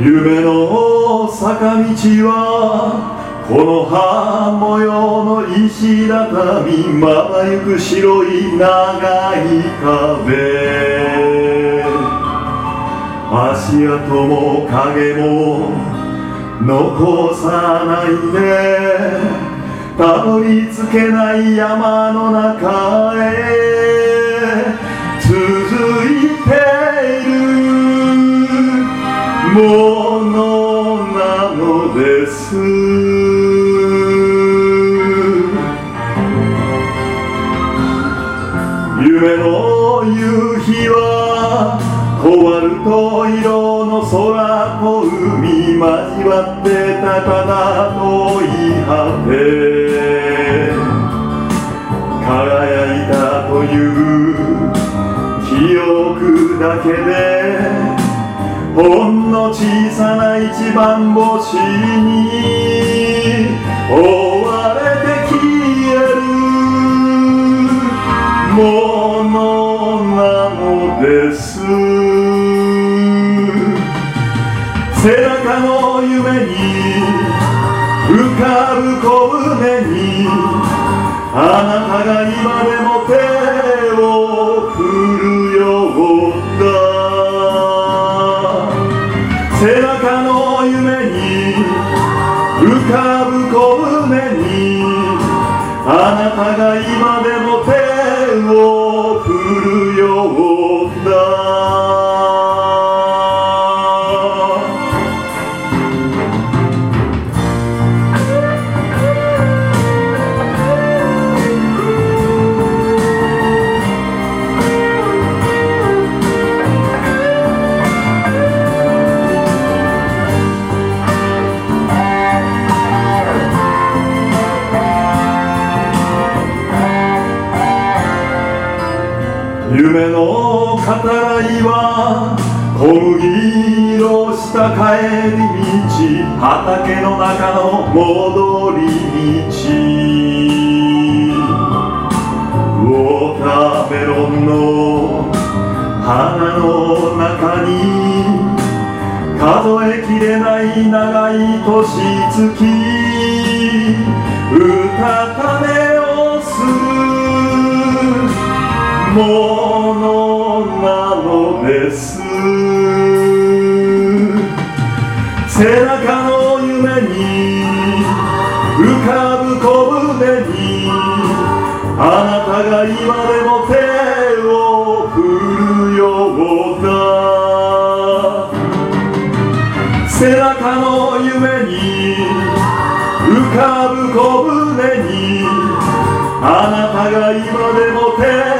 夢の坂道はこの葉模様の石畳まばゆく白い長い壁。足跡も影も残さないで。たどり着けない山の中。のなのです。夢の夕日はコバルト色の空と海交わってたただ遠い果て。ほんの小さな一番星に追われて消えるものなのです。背中の夢に浮かぶ小舟にあなたが今でも手を背中の夢に浮かぶ小梅にあなたが今夢の語らいは小麦色した帰り道畑の中の戻り道ウォーターメロンの花の中に数えきれない長い年月うたた寝をするものなのです背中の夢に浮かぶ小舟にあなたが今でも手を振るようだ背中の夢に浮かぶ小舟にあなたが今でも手を